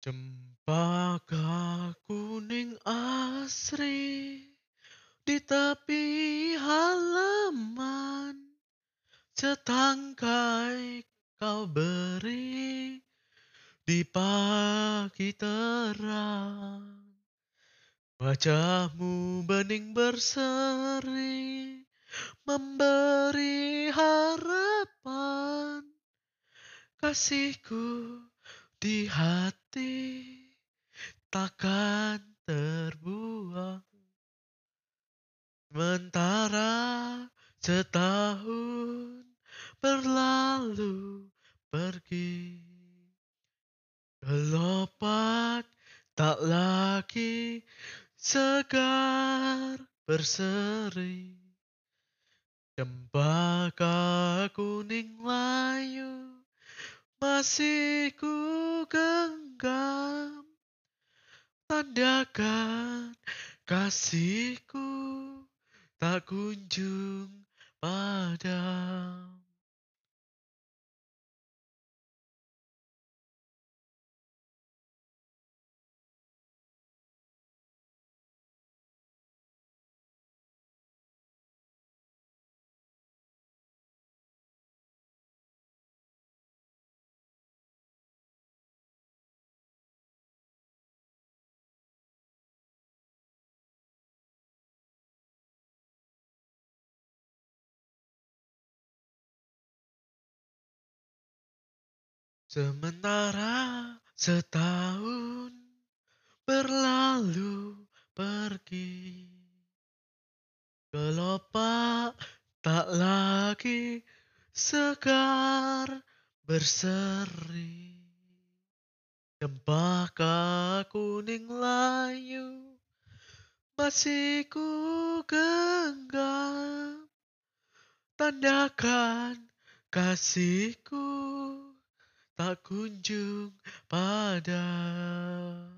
Cempaka kuning asri di tepi halaman. Setangkai kau beri di pagi terang. Wajahmu bening berseri memberi harapan. Kasihku di hati takkan terbuang. Mentara setahun berlalu pergi Gelopak tak lagi segar berseri Cempaka kuning layu masih ku genggam Tandakan kasihku tak kunjung padam. Sementara setahun berlalu pergi. Gelopak tak lagi segar berseri. Cempaka kuning layu masih ku genggam? Tandakan kasihku tak kunjung padam.